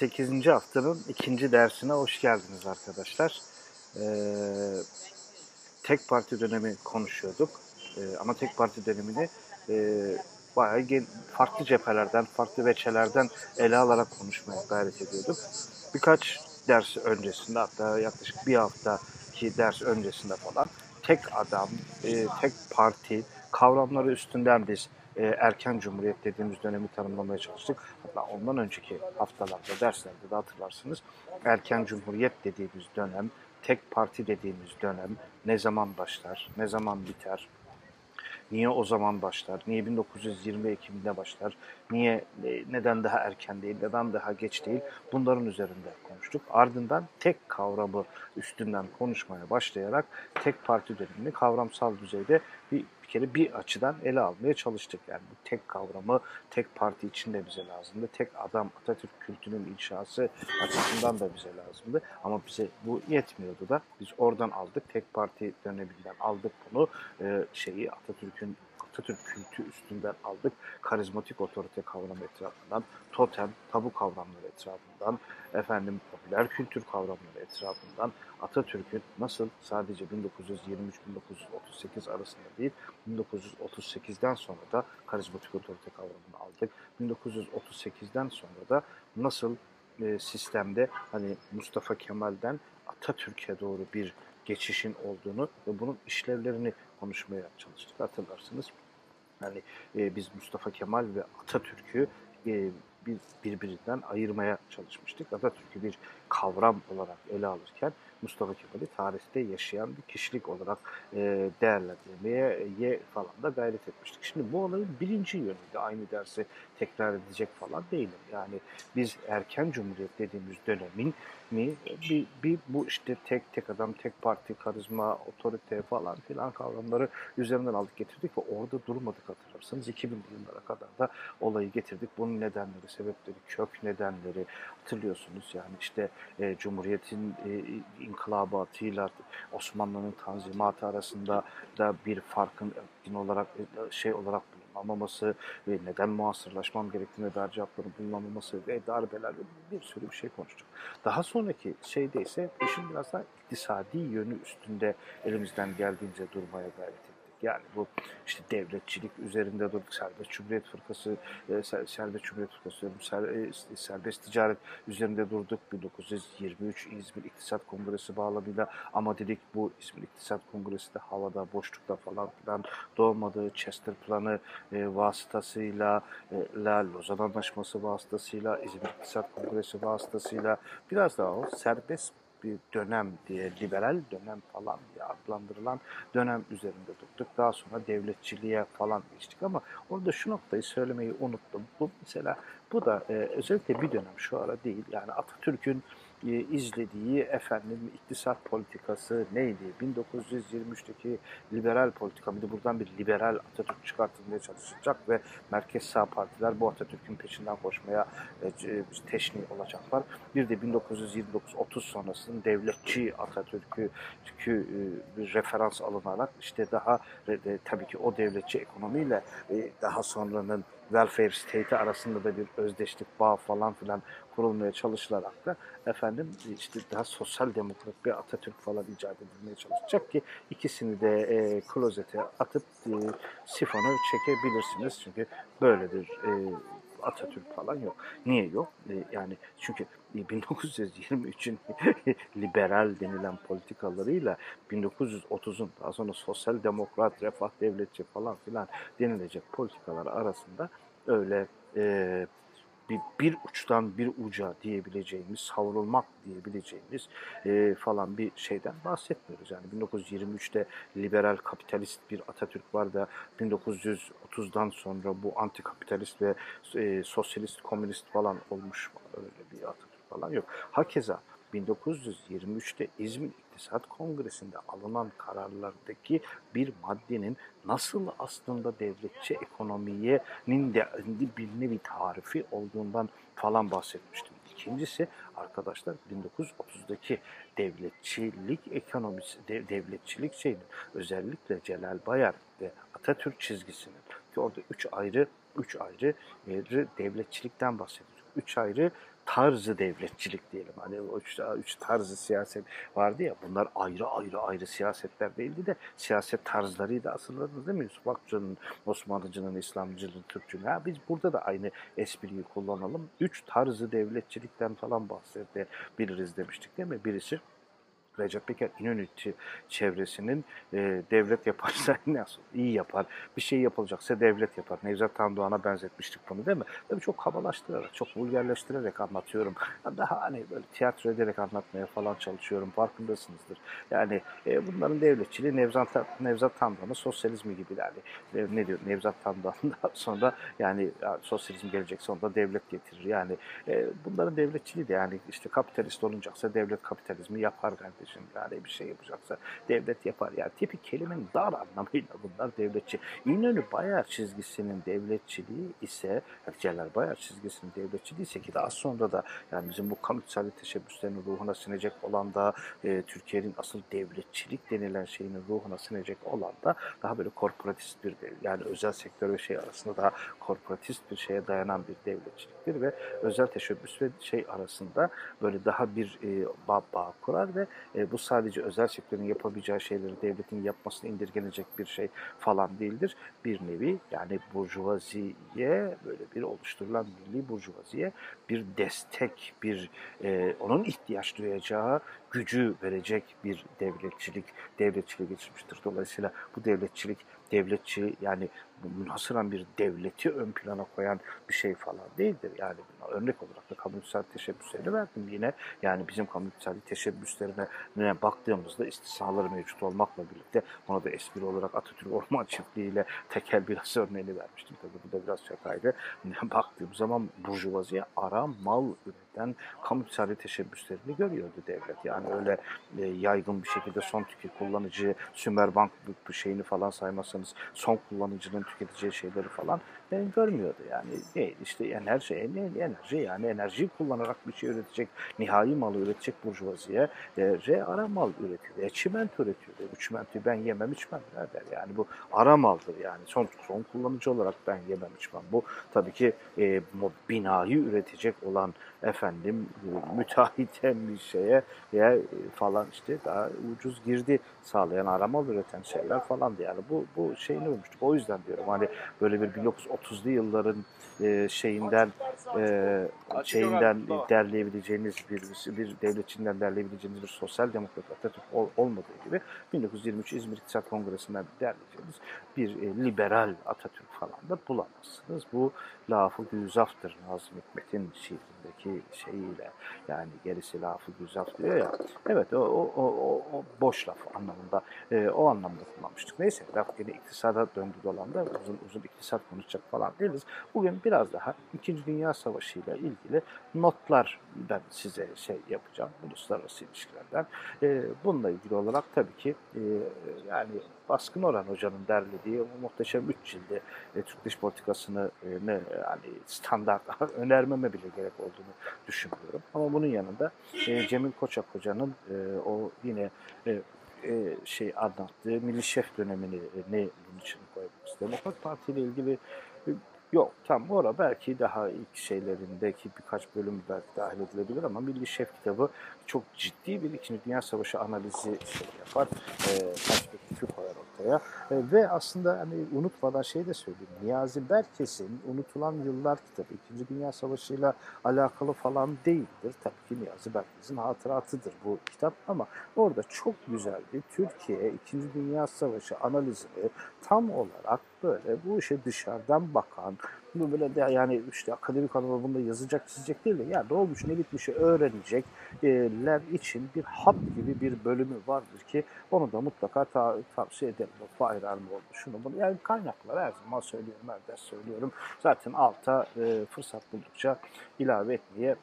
8. haftanın ikinci dersine hoş geldiniz arkadaşlar. Ee, tek parti dönemi konuşuyorduk. Ee, ama tek parti dönemini e, bayağı farklı cephelerden, farklı veçelerden ele alarak konuşmaya gayret ediyorduk. Birkaç ders öncesinde hatta yaklaşık bir haftaki ders öncesinde falan tek adam, e, tek parti kavramları üstünden biz e, erken cumhuriyet dediğimiz dönemi tanımlamaya çalıştık. Hatta ondan önceki haftalarda, derslerde de hatırlarsınız erken cumhuriyet dediğimiz dönem, tek parti dediğimiz dönem ne zaman başlar, ne zaman biter, Niye o zaman başlar? Niye 1920 Ekim'de başlar? Niye e, neden daha erken değil, neden daha geç değil? Bunların üzerinde konuştuk. Ardından tek kavramı üstünden konuşmaya başlayarak tek parti dönemini kavramsal düzeyde bir, bir kere bir açıdan ele almaya çalıştık. Yani bu tek kavramı tek parti için de bize lazımdı. Tek adam Atatürk kültünün inşası açısından da bize lazımdı. Ama bize bu yetmiyordu da biz oradan aldık. Tek parti döneminden aldık bunu. Ee, şeyi Atatürk'ün Atatürk kültü üstünden aldık. Karizmatik otorite kavramı etrafından, totem, tabu kavramları etrafından, efendim popüler kültür kavramları etrafından Atatürk'ün nasıl sadece 1923-1938 arasında değil, 1938'den sonra da karizmatik otorite kavramını aldık. 1938'den sonra da nasıl e, sistemde hani Mustafa Kemal'den Atatürk'e doğru bir geçişin olduğunu ve bunun işlevlerini konuşmaya çalıştık. Hatırlarsınız. Yani e, biz Mustafa Kemal ve Atatürk'ü e, bir, birbirinden ayırmaya çalışmıştık. Atatürk'ü bir kavram olarak ele alırken Mustafa Kemal'i tarihte yaşayan bir kişilik olarak e, değerlendirmeye ye falan da gayret etmiştik. Şimdi bu olayın birinci yönüydü. Aynı dersi tekrar edecek falan değilim. Yani biz erken cumhuriyet dediğimiz dönemin mi bir, bir bu işte tek tek adam, tek parti, karizma, otorite falan filan kavramları üzerinden aldık getirdik ve orada durmadık hatırlarsanız 2000'li yıllara kadar da olayı getirdik. Bunun nedenleri, sebepleri, kök nedenleri hatırlıyorsunuz. Yani işte e, Cumhuriyet'in e, inkılabatıyla Osmanlı'nın tanzimatı arasında da bir farkın din olarak e, şey olarak bulunamaması ve neden muasırlaşmam gerektiğine dair cevapların bulunamaması ve darbeler ve bir sürü bir şey konuştuk. Daha sonraki şeyde ise işin biraz daha iktisadi yönü üstünde elimizden geldiğince durmaya gayret. Yani bu işte devletçilik üzerinde durduk. Serbest Cumhuriyet Fırkası, e, Serbest Cumhuriyet Fırkası diyorum, ser, e, serbest ticaret üzerinde durduk. 1923 İzmir İktisat Kongresi bağlamıyla ama dedik bu İzmir İktisat Kongresi de havada, boşlukta falan filan doğmadı. Chester Planı e, vasıtasıyla, e, La Lozan Anlaşması vasıtasıyla, İzmir İktisat Kongresi vasıtasıyla biraz daha o serbest bir dönem diye liberal dönem falan diye adlandırılan dönem üzerinde durduk. Daha sonra devletçiliğe falan geçtik ama orada şu noktayı söylemeyi unuttum. Bu mesela bu da e, özellikle bir dönem şu ara değil. Yani Atatürk'ün izlediği efendim iktisat politikası neydi? 1923'teki liberal politika de buradan bir liberal Atatürk çıkartılmaya çalışacak ve merkez sağ partiler bu Atatürk'ün peşinden koşmaya e, teşni olacaklar. Bir de 1929-30 sonrasının devletçi Atatürk'ü e, bir referans alınarak işte daha e, tabii ki o devletçi ekonomiyle daha sonranın welfare state arasında da bir özdeşlik bağ falan filan kurulmaya çalışılarak da efendim işte daha sosyal demokrat bir Atatürk falan icat edilmeye çalışacak ki ikisini de e, klozete atıp e, sifonu çekebilirsiniz. Çünkü böyle bir e, Atatürk falan yok. Niye yok? E, yani çünkü 1923'ün liberal denilen politikalarıyla 1930'un daha sonra sosyal demokrat, refah devletçi falan filan denilecek politikalar arasında öyle e, bir, bir uçtan bir uca diyebileceğimiz, savrulmak diyebileceğimiz e, falan bir şeyden bahsetmiyoruz. Yani 1923'te liberal kapitalist bir Atatürk var da 1930'dan sonra bu antikapitalist ve e, sosyalist, komünist falan olmuş öyle bir Atatürk falan yok. Hakeza 1923'te İzmir İktisat Kongresi'nde alınan kararlardaki bir maddenin nasıl aslında devletçi ekonominin de bir nevi tarifi olduğundan falan bahsetmiştim. İkincisi arkadaşlar 1930'daki devletçilik ekonomisi, devletçilik şeyinin özellikle Celal Bayar ve Atatürk çizgisinin ki orada üç ayrı üç ayrı devletçilikten bahsediyoruz. Üç ayrı tarzı devletçilik diyelim. Hani o üç, üç tarzı siyaset vardı ya bunlar ayrı ayrı ayrı siyasetler değildi de siyaset tarzlarıydı aslında değil mi? Yusuf Akçı'nın, Osmanlıcı'nın, İslamcı'nın, Türkçü'nün. Ha, biz burada da aynı espriyi kullanalım. Üç tarzı devletçilikten falan bahsedebiliriz demiştik değil mi? Birisi Recep Peker İnönü çevresinin e, devlet yaparsa nasıl iyi yapar. Bir şey yapılacaksa devlet yapar. Nevzat Tandoğan'a benzetmiştik bunu değil mi? Tabii çok kabalaştırarak, çok vulgarleştirerek anlatıyorum. Daha hani böyle tiyatro ederek anlatmaya falan çalışıyorum. Farkındasınızdır. Yani e, bunların devletçiliği Nevzat, Nevzat Tandoğan'ın sosyalizmi gibi yani. E, ne diyor Nevzat Tandoğan'dan sonra yani ya, sosyalizm gelecekse onda devlet getirir. Yani e, bunların devletçiliği de yani işte kapitalist olunacaksa devlet kapitalizmi yapar kardeşim kardeşim yani bir şey yapacaksa devlet yapar. Yani tipik kelimenin dar anlamıyla bunlar devletçi. İnönü Bayar çizgisinin devletçiliği ise Celal Bayar çizgisinin devletçiliği ise ki daha sonra da yani bizim bu kamutsal teşebbüslerinin ruhuna sinecek olan da e, Türkiye'nin asıl devletçilik denilen şeyinin ruhuna sinecek olan da daha böyle korporatist bir yani özel sektör ve şey arasında daha korporatist bir şeye dayanan bir devletçiliktir ve özel teşebbüs ve şey arasında böyle daha bir e, bağ, bağ kurar ve e, bu sadece özel sektörün yapabileceği şeyleri devletin yapmasını indirgenecek bir şey falan değildir. Bir nevi yani burjuvaziye böyle bir oluşturulan milli burjuvaziye bir destek, bir e, onun ihtiyaç duyacağı gücü verecek bir devletçilik, devletçiliğe geçirmiştir. Dolayısıyla bu devletçilik devletçi yani münhasıran bir devleti ön plana koyan bir şey falan değildir. Yani örnek olarak da kamyonsel teşebbüslerini verdim yine. Yani bizim kamyonsel teşebbüslerine baktığımızda istisnaları mevcut olmakla birlikte ona da espri olarak Atatürk Orman Çiftliği ile tekel biraz örneğini vermiştim. Tabii bu da biraz şakaydı. Baktığım zaman burjuvaziye ara mal üreten kamyonsel teşebbüslerini görüyordu devlet. Yani öyle e, yaygın bir şekilde son tükü kullanıcı Sümerbank bu şeyini falan saymazsanız son kullanıcının tüketeceği şeyleri falan ben görmüyordu. Yani değil işte enerji, enerji yani enerjiyi kullanarak bir şey üretecek, nihai malı üretecek burjuvaziye e, ara mal üretiyor. E, çimento üretiyor. E, bu çimentoyu ben yemem içmem der. Yani bu ara maldır yani. Son, son kullanıcı olarak ben yemem içmem. Bu tabii ki e, binayı üretecek olan efendim e, müteahhiten bir şeye ya e, falan işte daha ucuz girdi sağlayan aramal üreten şeyler falan yani bu bu şeyini ölmüştük. O yüzden diyorum hani böyle bir 1930'lu yılların e, şeyinden e, şeyinden derleyebileceğiniz bir bir devletçinden derleyebileceğiniz bir sosyal demokrat Atatürk ol, olmadığı gibi 1923 İzmir İktisat Kongresi'nden derleyeceğiniz bir e, liberal Atatürk falan da bulamazsınız. Bu lafı güzaftır Nazım Hikmet'in şiirindeki şeyiyle yani gerisi lafı güzaf diyor ya. Evet o, o, o, o boş laf anlamında e, o anlamda kullanmıştık. Neyse laf yine iktisada döndü dolanda uzun uzun iktisat konuşacak falan değiliz. Bugün biraz daha İkinci Dünya Savaşı ile ilgili notlar ben size şey yapacağım uluslararası ilişkilerden. E, bununla ilgili olarak tabii ki e, yani Baskın Orhan Hoca'nın derlediği o muhteşem üç cildi e, Türk dış politikasını e, ne yani standart önermeme bile gerek olduğunu düşünmüyorum. Ama bunun yanında e, Cemil Koçak Hoca'nın e, o yine e, e, şey anlattığı Milli Şef dönemini e, ne bunun için koymak istedim. Demokrat Parti ile ilgili e, Yok tam orada belki daha ilk şeylerindeki birkaç bölüm belki dahil edilebilir ama Milli Şef kitabı çok ciddi bir İkinci Dünya Savaşı analizi şey yapar. E, perspektifi koyar ortaya. E, ve aslında hani unutmadan şey de söyleyeyim. Niyazi Berkes'in Unutulan Yıllar kitabı İkinci Dünya Savaşı ile alakalı falan değildir. Tabii ki Niyazi Berkes'in hatıratıdır bu kitap ama orada çok güzel bir Türkiye İkinci Dünya Savaşı analizini tam olarak böyle bu işe dışarıdan bakan, bu böyle de yani işte akademik anlamda bunda yazacak çizecek değil de ya ne olmuş ne bitmişi öğrenecekler için bir hap gibi bir bölümü vardır ki onu da mutlaka ta, tavsiye ederim. Fahir oldu şunu bunu. Yani kaynaklar her zaman söylüyorum, her ders söylüyorum. Zaten alta e, fırsat buldukça ilave etmeye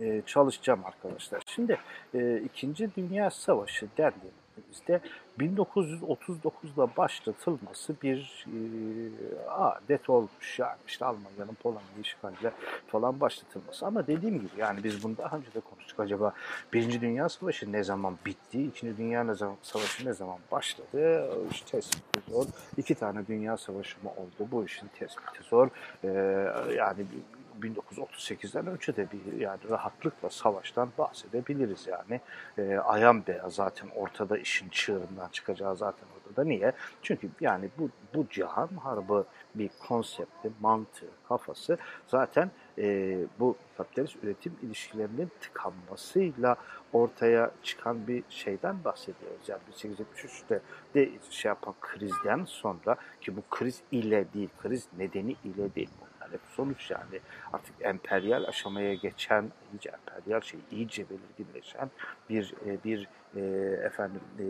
e, çalışacağım arkadaşlar. Şimdi e, İkinci Dünya Savaşı dendiğinde ülkemizde 1939'da başlatılması bir e, adet olmuş. Yani işte Almanya'nın Polonya'yı işgalle falan başlatılması. Ama dediğim gibi yani biz bunu daha önce de konuştuk. Acaba Birinci Dünya Savaşı ne zaman bitti? İkinci Dünya ne zaman, Savaşı ne zaman başladı? İşte tespiti zor. İki tane Dünya Savaşı mı oldu? Bu işin tespiti zor. E, yani 1938'den önce de bir yani rahatlıkla savaştan bahsedebiliriz yani. E, ayan beyaz zaten ortada işin çığırından çıkacağı zaten ortada. Niye? Çünkü yani bu, bu cihan harbi bir konsepti, mantığı, kafası zaten e, bu kapitalist üretim ilişkilerinin tıkanmasıyla ortaya çıkan bir şeyden bahsediyoruz. Yani 1873'te de şey yapan krizden sonra ki bu kriz ile değil, kriz nedeni ile değil. Hep sonuç yani artık emperyal aşamaya geçen, iyice emperyal şey, iyice belirginleşen bir e, bir e, efendim e,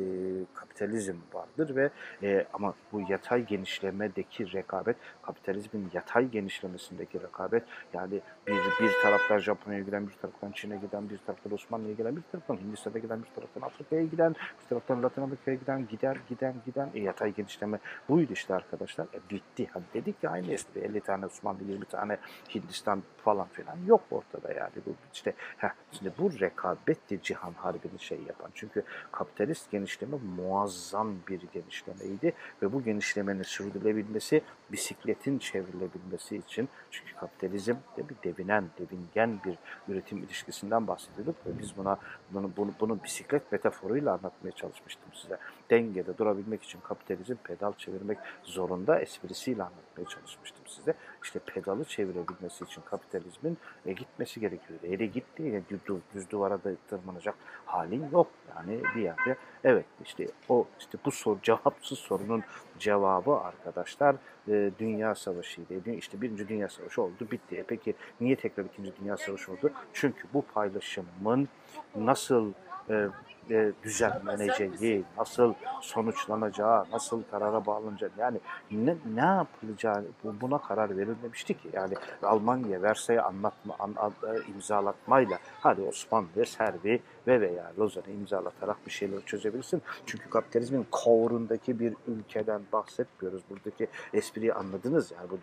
kapitalizm vardır ve e, ama bu yatay genişlemedeki rekabet, kapitalizmin yatay genişlemesindeki rekabet yani bir bir taraftan Japonya'ya giden, bir taraftan Çin'e giden, bir taraftan Osmanlı'ya giden, bir taraftan Hindistan'a giden, bir taraftan Afrika'ya giden, bir taraftan Latin Amerika'ya giden, gider, giden, giden. E, yatay genişleme buydu işte arkadaşlar. E, bitti. Hani dedik ya aynı espri. 50 tane Osmanlı, 20 tane Hindistan falan filan yok ortada yani. Bu işte heh, şimdi bu rekabetti cihan harbini şey yapan. Çünkü kapitalist genişleme muazzam bir genişlemeydi ve bu genişlemenin sürdürülebilmesi bisikletin çevrilebilmesi için çünkü kapitalizm de bir devinen, devingen bir üretim ilişkisinden bahsediyorduk ve biz buna bunu, bunu, bunu bisiklet metaforuyla anlatmaya çalışmıştım size. Dengede durabilmek için kapitalizm pedal çevirmek zorunda esprisiyle anlatmaya çalışmıştım size. İşte pedalı çevirebilmesi için kapitalizmin e, gitmesi gerekiyor. Eğri gitti, yani düz, düz duvara da tırmanacak halin yok. Yani bir yerde evet işte o işte bu soru cevapsız sorunun cevabı arkadaşlar e, Dünya Savaşı'ydı. İşte Birinci Dünya Savaşı oldu, bitti. E peki niye tekrar İkinci Dünya Savaşı oldu? Çünkü bu paylaşımın nasıl e, e, düzenleneceği, nasıl sonuçlanacağı, nasıl karara bağlanacağı yani ne, ne yapılacağı bu, buna karar verilmemişti ki. Yani Almanya Versay'ı anlatma, an, an, e, imzalatmayla hadi Osmanlı, Serbi ve veya Lozan'ı imzalatarak bir şeyler çözebilirsin. Çünkü kapitalizmin kovurundaki bir ülkeden bahsetmiyoruz. Buradaki espriyi anladınız yani. Bu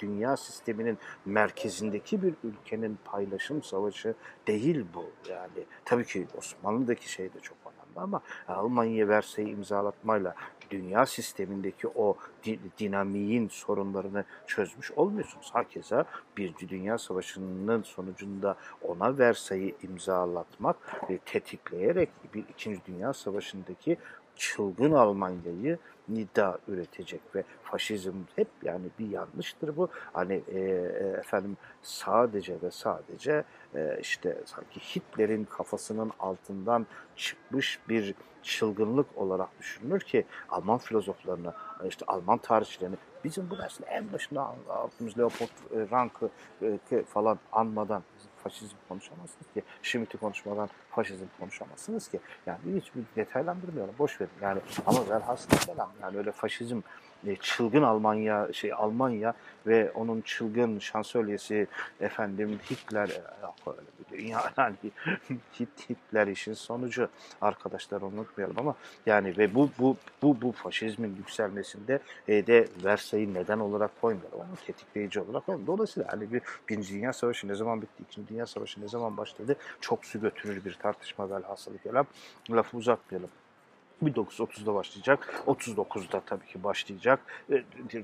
dünya sisteminin merkezindeki bir ülkenin paylaşım savaşı değil bu. Yani tabii ki Osmanlı'daki şey de çok önemli ama Almanya Versay'ı imzalatmayla dünya sistemindeki o dinamiğin sorunlarını çözmüş olmuyorsunuz. Hakeza bir Dünya Savaşı'nın sonucunda ona Versay'ı imzalatmak ve tetikleyerek bir İkinci Dünya Savaşı'ndaki çılgın Almanya'yı nida üretecek ve faşizm hep yani bir yanlıştır bu. Hani e, efendim sadece ve sadece e, işte sanki Hitler'in kafasının altından çıkmış bir çılgınlık olarak düşünülür ki Alman filozoflarını, işte Alman tarihçilerini bizim bu dersin en başında aldığımız Leopold e, Rank'ı e, falan anmadan faşizm konuşamazsınız ki. Schmitt'i konuşmadan faşizm konuşamazsınız ki. Yani hiçbir detaylandırmıyorum. Boş verin. Yani ama velhasıl selam. Yani öyle faşizm çılgın Almanya şey Almanya ve onun çılgın şansölyesi efendim Hitler e, dünya yani Hitler işin sonucu arkadaşlar unutmayalım ama yani ve bu bu bu bu faşizmin yükselmesinde e, de Versay'ı neden olarak koymuyorlar. Onu tetikleyici olarak koymuyorlar. Dolayısıyla hani bir Birinci Dünya Savaşı ne zaman bitti, İkinci Dünya Savaşı ne zaman başladı çok su götürür bir tartışma velhasılı kelam. Lafı uzatmayalım. 1930'da başlayacak. 39'da tabii ki başlayacak.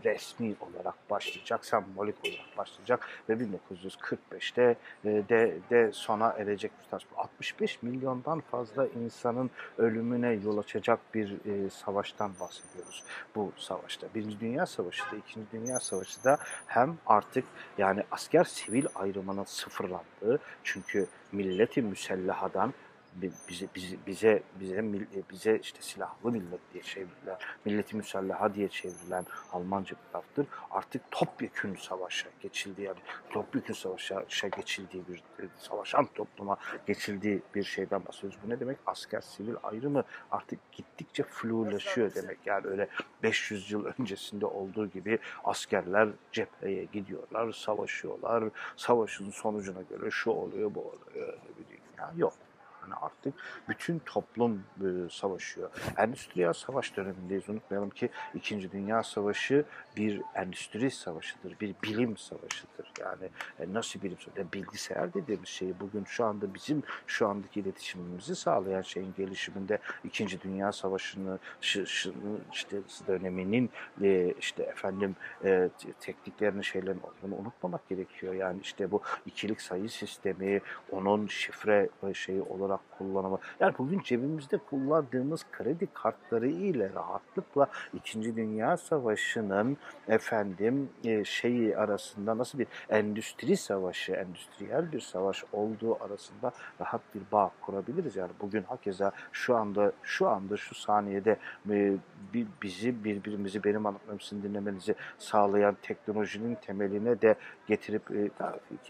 Resmi olarak başlayacak. Sembolik olarak başlayacak. Ve 1945'te e, de, de sona erecek bir tartışma. 65 milyondan fazla insanın ölümüne yol açacak bir e, savaştan bahsediyoruz. Bu savaşta. Birinci Dünya Savaşı da, İkinci Dünya Savaşı da hem artık yani asker sivil ayrımının sıfırlandığı çünkü milleti müsellahadan bize bize bize bize bize işte silahlı millet diye çevrilen, milleti müsallaha diye çevrilen Almanca bir laftır. Artık topyekün savaşa geçildi yani topyekün savaşa geçildiği bir savaşan topluma geçildiği bir şeyden bahsediyoruz. Bu ne demek? Asker sivil ayrımı artık gittikçe flulaşıyor demek. Yani öyle 500 yıl öncesinde olduğu gibi askerler cepheye gidiyorlar, savaşıyorlar. Savaşın sonucuna göre şu oluyor, bu oluyor. Öyle bir dünya yok. Yani artık bütün toplum e, savaşıyor. Endüstriyel savaş dönemindeyiz. Unutmayalım ki İkinci Dünya Savaşı bir endüstri savaşıdır, bir bilim savaşıdır. Yani e, nasıl bilim savaşı? Bilgisayar dediğimiz şey bugün şu anda bizim şu andaki iletişimimizi sağlayan şeyin gelişiminde İkinci Dünya Savaşı'nı şı, şı, işte döneminin e, işte efendim e, tekniklerini şeylerin olduğunu unutmamak gerekiyor. Yani işte bu ikilik sayı sistemi, onun şifre şeyi olarak kullanımı. Yani bugün cebimizde kullandığımız kredi kartları ile rahatlıkla İkinci Dünya Savaşı'nın efendim e, şeyi arasında nasıl bir endüstri savaşı, endüstriyel bir savaş olduğu arasında rahat bir bağ kurabiliriz. Yani bugün hakeza şu anda şu anda şu saniyede e, bizi birbirimizi benim anlatmamı dinlemenizi sağlayan teknolojinin temeline de getirip e,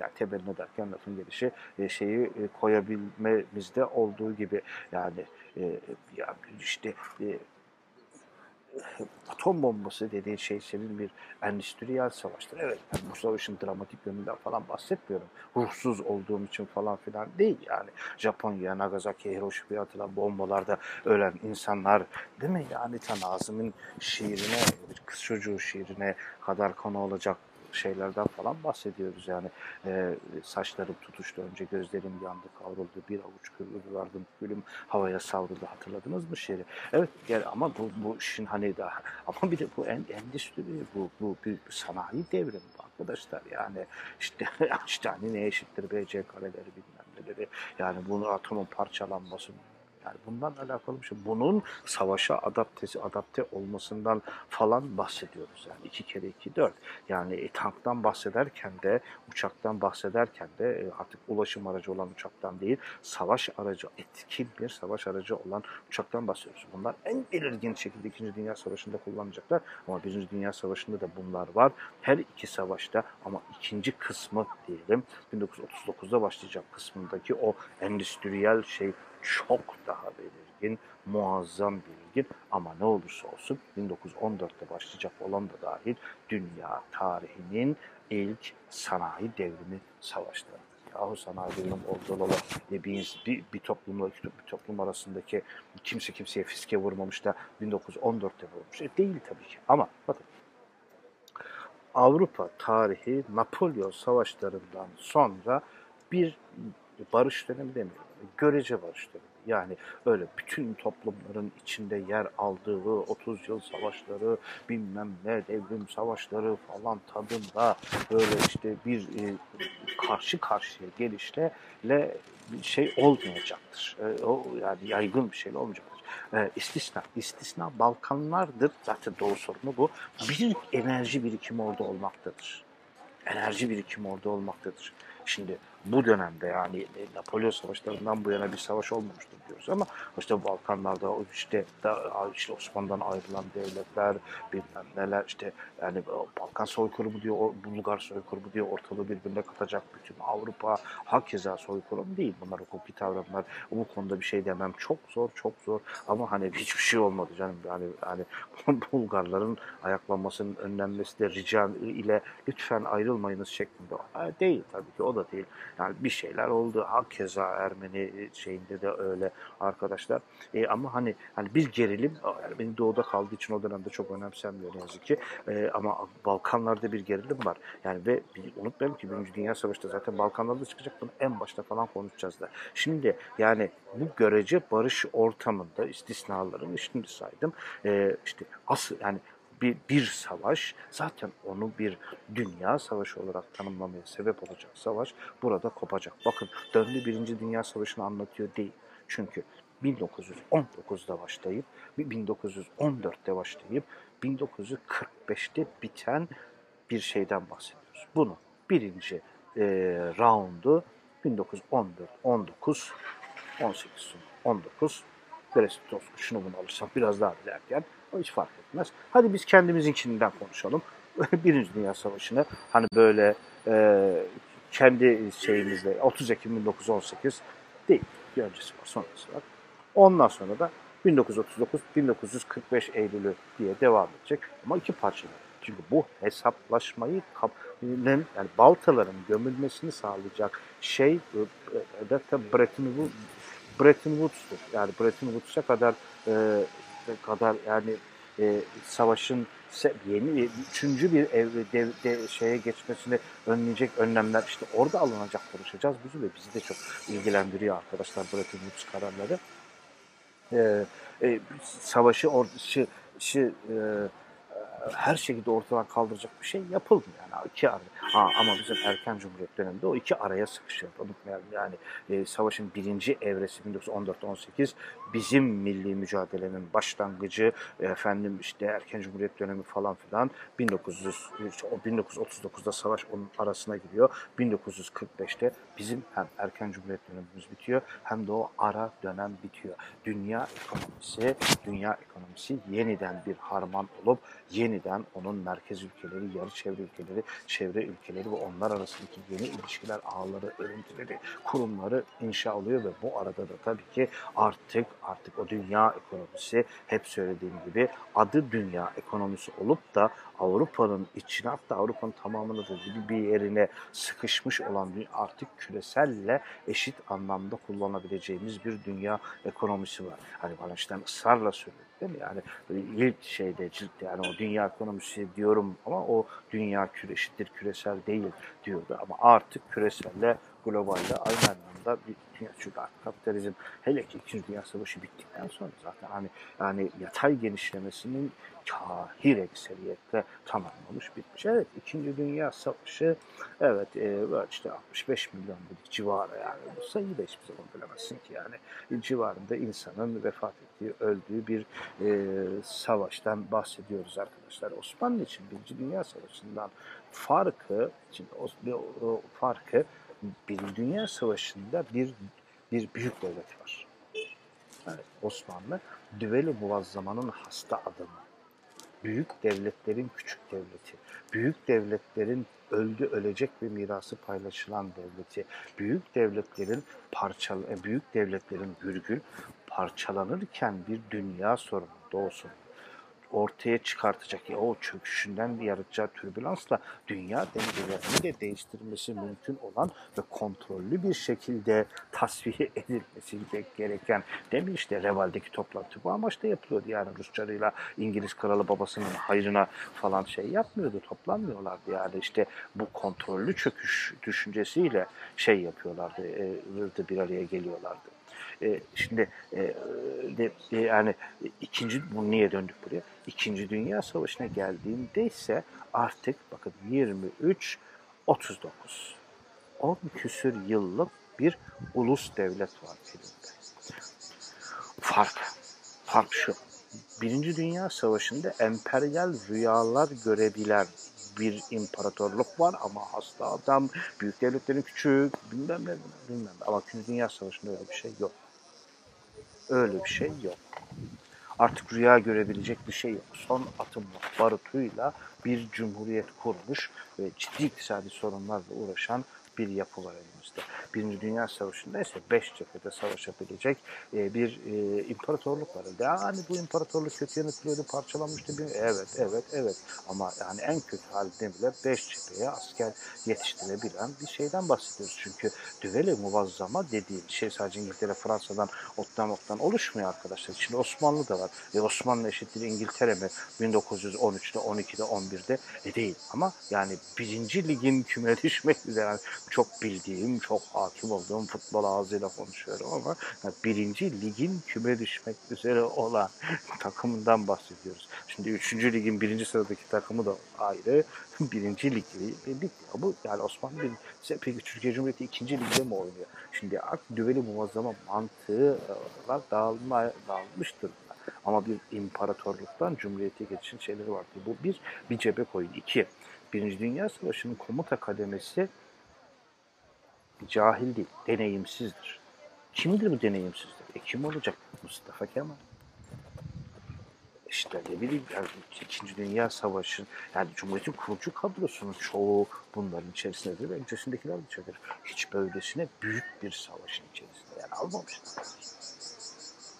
yani temeline derken lafın gelişi e, şeyi e, koyabilmemizde olduğu gibi yani e, ya işte e, atom bombası dediğin şey senin bir endüstriyel savaştır. Evet ben bu savaşın dramatik yönünden falan bahsetmiyorum. Ruhsuz olduğum için falan filan değil yani. Japonya, Nagasaki, Hiroşima'ya atılan bombalarda ölen insanlar değil mi? Yani Tanazım'ın şiirine, bir kız çocuğu şiirine kadar konu olacak şeylerden falan bahsediyoruz yani. E, saçlarım tutuştu önce gözlerim yandı kavruldu bir avuç gül vardım gülüm havaya savruldu hatırladınız mı şiiri? Evet yani ama bu, bu işin hani daha ama bir de bu en, endüstri bu, bu bir sanayi devrimi arkadaşlar yani işte Einstein'in E eşittir BC kareleri bilmem neleri yani bunu atomun parçalanması yani bundan alakalı bir şey. Bunun savaşa adaptesi, adapte olmasından falan bahsediyoruz. Yani iki kere iki dört. Yani e, tanktan bahsederken de, uçaktan bahsederken de e, artık ulaşım aracı olan uçaktan değil, savaş aracı, etkin bir savaş aracı olan uçaktan bahsediyoruz. Bunlar en belirgin şekilde İkinci Dünya Savaşı'nda kullanacaklar. Ama Birinci Dünya Savaşı'nda da bunlar var. Her iki savaşta ama ikinci kısmı diyelim 1939'da başlayacak kısmındaki o endüstriyel şey çok daha belirgin, muazzam belirgin ama ne olursa olsun 1914'te başlayacak olan da dahil dünya tarihinin ilk sanayi devrimi savaşları. Yahu sanayi devrimi oldu olan bir, bir, bir toplumla bir toplum arasındaki kimse kimseye fiske vurmamış da 1914'te vurmuş. E, değil tabii ki ama bakın Avrupa tarihi Napolyon savaşlarından sonra bir barış dönemi demiyorum görece dönemi. Yani öyle bütün toplumların içinde yer aldığı 30 yıl savaşları, bilmem ne devrim savaşları falan tadında böyle işte bir e, karşı karşıya gelişle le bir şey olmayacaktır. E, o yani yaygın bir şey olmayacaktır. E, istisna. İstisna Balkanlardır. Zaten doğru sorunu bu. Büyük enerji birikimi orada olmaktadır. Enerji birikimi orada olmaktadır. Şimdi bu dönemde yani e, Napolyon savaşlarından bu yana bir savaş olmamıştır diyoruz ama işte Balkanlarda işte, işte Osmanlı'dan ayrılan devletler bilmem neler işte yani Balkan soykırımı diyor, Bulgar soykırımı diyor ortalığı birbirine katacak bütün Avrupa hakeza soykırım değil bunlar hukuki kavramlar. Bu konuda bir şey demem çok zor çok zor ama hani hiçbir şey olmadı canım. Yani hani Bulgarların ayaklanmasının önlenmesi de rica ile lütfen ayrılmayınız şeklinde. Değil tabii ki o da değil yani bir şeyler oldu. Hakeza Ermeni şeyinde de öyle arkadaşlar. E, ama hani hani bir gerilim Ermeni doğuda kaldığı için o dönemde çok önemsenmiyor ne yazık ki. E, ama Balkanlarda bir gerilim var. Yani ve unutmayalım ki Birinci Dünya Savaşı'da zaten Balkanlarda çıkacak bunu en başta falan konuşacağız da. Şimdi yani bu görece barış ortamında istisnaların şimdi saydım. E, işte asıl yani bir, bir savaş zaten onu bir dünya savaşı olarak tanımlamaya sebep olacak savaş burada kopacak. Bakın döndü Birinci Dünya Savaşı'nı anlatıyor değil. Çünkü 1919'da başlayıp 1914'te başlayıp 1945'te biten bir şeyden bahsediyoruz. Bunu birinci e, roundu 1914, 19, 18 sonu 19 Brest şunu bunu alırsam biraz daha ilerken o hiç fark etmez. Hadi biz kendimizinkinden konuşalım. Birinci Dünya Savaşı'nı hani böyle e, kendi şeyimizle 30 Ekim 1918 değil. Bir öncesi var, sonrası var. Ondan sonra da 1939-1945 Eylül'ü diye devam edecek. Ama iki parçalı. Çünkü bu hesaplaşmayı yani baltaların gömülmesini sağlayacak şey da Bretton Bretton Woods'tur. Yani Bretton Woods'a kadar e, kadar yani e, savaşın yeni üçüncü bir evre dev, de, şeye geçmesini önleyecek önlemler işte orada alınacak konuşacağız bizi ve bizi de çok ilgilendiriyor arkadaşlar Bretton Woods kararları. E, e, savaşı or, şey, şey, e, her şekilde ortadan kaldıracak bir şey yapıldı yani iki ara. Ha, ama bizim erken cumhuriyet döneminde o iki araya sıkışıyor. Unutmayalım yani e, savaşın birinci evresi 1914-18 bizim milli mücadelenin başlangıcı efendim işte erken cumhuriyet dönemi falan filan 1900 1939'da savaş onun arasına giriyor. 1945'te bizim hem erken cumhuriyet dönemimiz bitiyor hem de o ara dönem bitiyor. Dünya ekonomisi, dünya ekonomisi yeniden bir harman olup yeniden onun merkez ülkeleri, yarı çevre ülkeleri, çevre ülkeleri ve onlar arasındaki yeni ilişkiler, ağları, örüntüleri, kurumları inşa oluyor ve bu arada da tabii ki artık artık o dünya ekonomisi hep söylediğim gibi adı dünya ekonomisi olup da Avrupa'nın içine hatta Avrupa'nın tamamını da bir yerine sıkışmış olan artık küreselle eşit anlamda kullanabileceğimiz bir dünya ekonomisi var. Hani işte ısrarla söylüyor değil mi? Yani ilk şeyde ciltte yani o dünya ekonomisi diyorum ama o dünya küre eşittir küresel değil diyordu ama artık küreselle globalde aynı anlamda bir çünkü artık kapitalizm hele ki 2. Dünya Savaşı bittikten sonra zaten hani yani yatay genişlemesinin kahir ekseriyette tamamlamış bitmiş. Evet 2. Dünya Savaşı evet e, işte 65 milyon dedik civarı yani bu sayıyı da hiçbir zaman bilemezsin ki yani civarında insanın vefat ettiği, öldüğü bir e, savaştan bahsediyoruz arkadaşlar. Osmanlı için 1. Dünya Savaşı'ndan farkı, için o, o farkı bir Dünya Savaşı'nda bir bir büyük devlet var. Evet, Osmanlı düveli muvazzama'nın hasta adamı. Büyük devletlerin küçük devleti. Büyük devletlerin öldü ölecek ve mirası paylaşılan devleti. Büyük devletlerin parçal büyük devletlerin gürgül parçalanırken bir dünya sorunu olsun ortaya çıkartacak. Ya o çöküşünden yaratacağı türbülansla dünya dengelerini de değiştirmesi mümkün olan ve kontrollü bir şekilde tasfiye edilmesi gereken demin işte Reval'deki toplantı bu amaçta yapılıyordu. Yani Rusçarıyla İngiliz kralı babasının hayrına falan şey yapmıyordu toplanmıyorlardı. Yani işte bu kontrollü çöküş düşüncesiyle şey yapıyorlardı e, bir araya geliyorlardı. E, şimdi e, de, de, yani ikinci bu niye döndük buraya? İkinci Dünya Savaşı'na geldiğinde ise artık bakın 23 39 10 küsür yıllık bir ulus devlet var elinde. Fark, fark şu. Birinci Dünya Savaşı'nda emperyal rüyalar görebilen bir imparatorluk var ama hasta adam, büyük devletlerin küçük, bilmem ne, bilmem ne. Ama İkinci Dünya Savaşı'nda öyle bir şey yok. Öyle bir şey yok. Artık rüya görebilecek bir şey yok. Son atımla barutuyla bir cumhuriyet kurmuş ve ciddi iktisadi sorunlarla uğraşan bir yapı var elimizde. Birinci Dünya Savaşı'nda ise beş cephede savaşabilecek e, bir e, imparatorluk var. Yani bu imparatorluk kötü yönetiliyordu, parçalanmıştı. Bir, evet, evet, evet. Ama yani en kötü halde bile beş cepheye asker yetiştirebilen bir şeyden bahsediyoruz. Çünkü düveli muvazzama dediğim şey sadece İngiltere, Fransa'dan, ottan ottan oluşmuyor arkadaşlar. Şimdi Osmanlı da var. E, Osmanlı eşittir İngiltere mi? 1913'te, 12'de, 11'de e, değil. Ama yani birinci ligin küme düşmek üzere yani çok bildiğim, çok hakim olduğum futbol ağzıyla konuşuyorum ama birinci ligin küme düşmek üzere olan takımından bahsediyoruz. Şimdi üçüncü ligin birinci sıradaki takımı da ayrı. Birinci lig bitti. Bu yani Osmanlı bir peki Türkiye Cumhuriyeti ikinci ligde mi oynuyor? Şimdi artık düveli muvazzama mantığı var dağılma, dağılmış durumda. Ama bir imparatorluktan cumhuriyete geçişin şeyleri vardı. Bu bir, bir cebe koyun. İki, Birinci Dünya Savaşı'nın komuta kademesi cahil değil, deneyimsizdir. Kimdir bu deneyimsizdir? E kim olacak? Mustafa Kemal. İşte ne bileyim yani İkinci Dünya Savaşı yani Cumhuriyet'in kurucu kadrosunun çoğu bunların içerisindedir ve öncesindekiler de içeridir. Hiç böylesine büyük bir savaşın içerisinde yani almamışlar.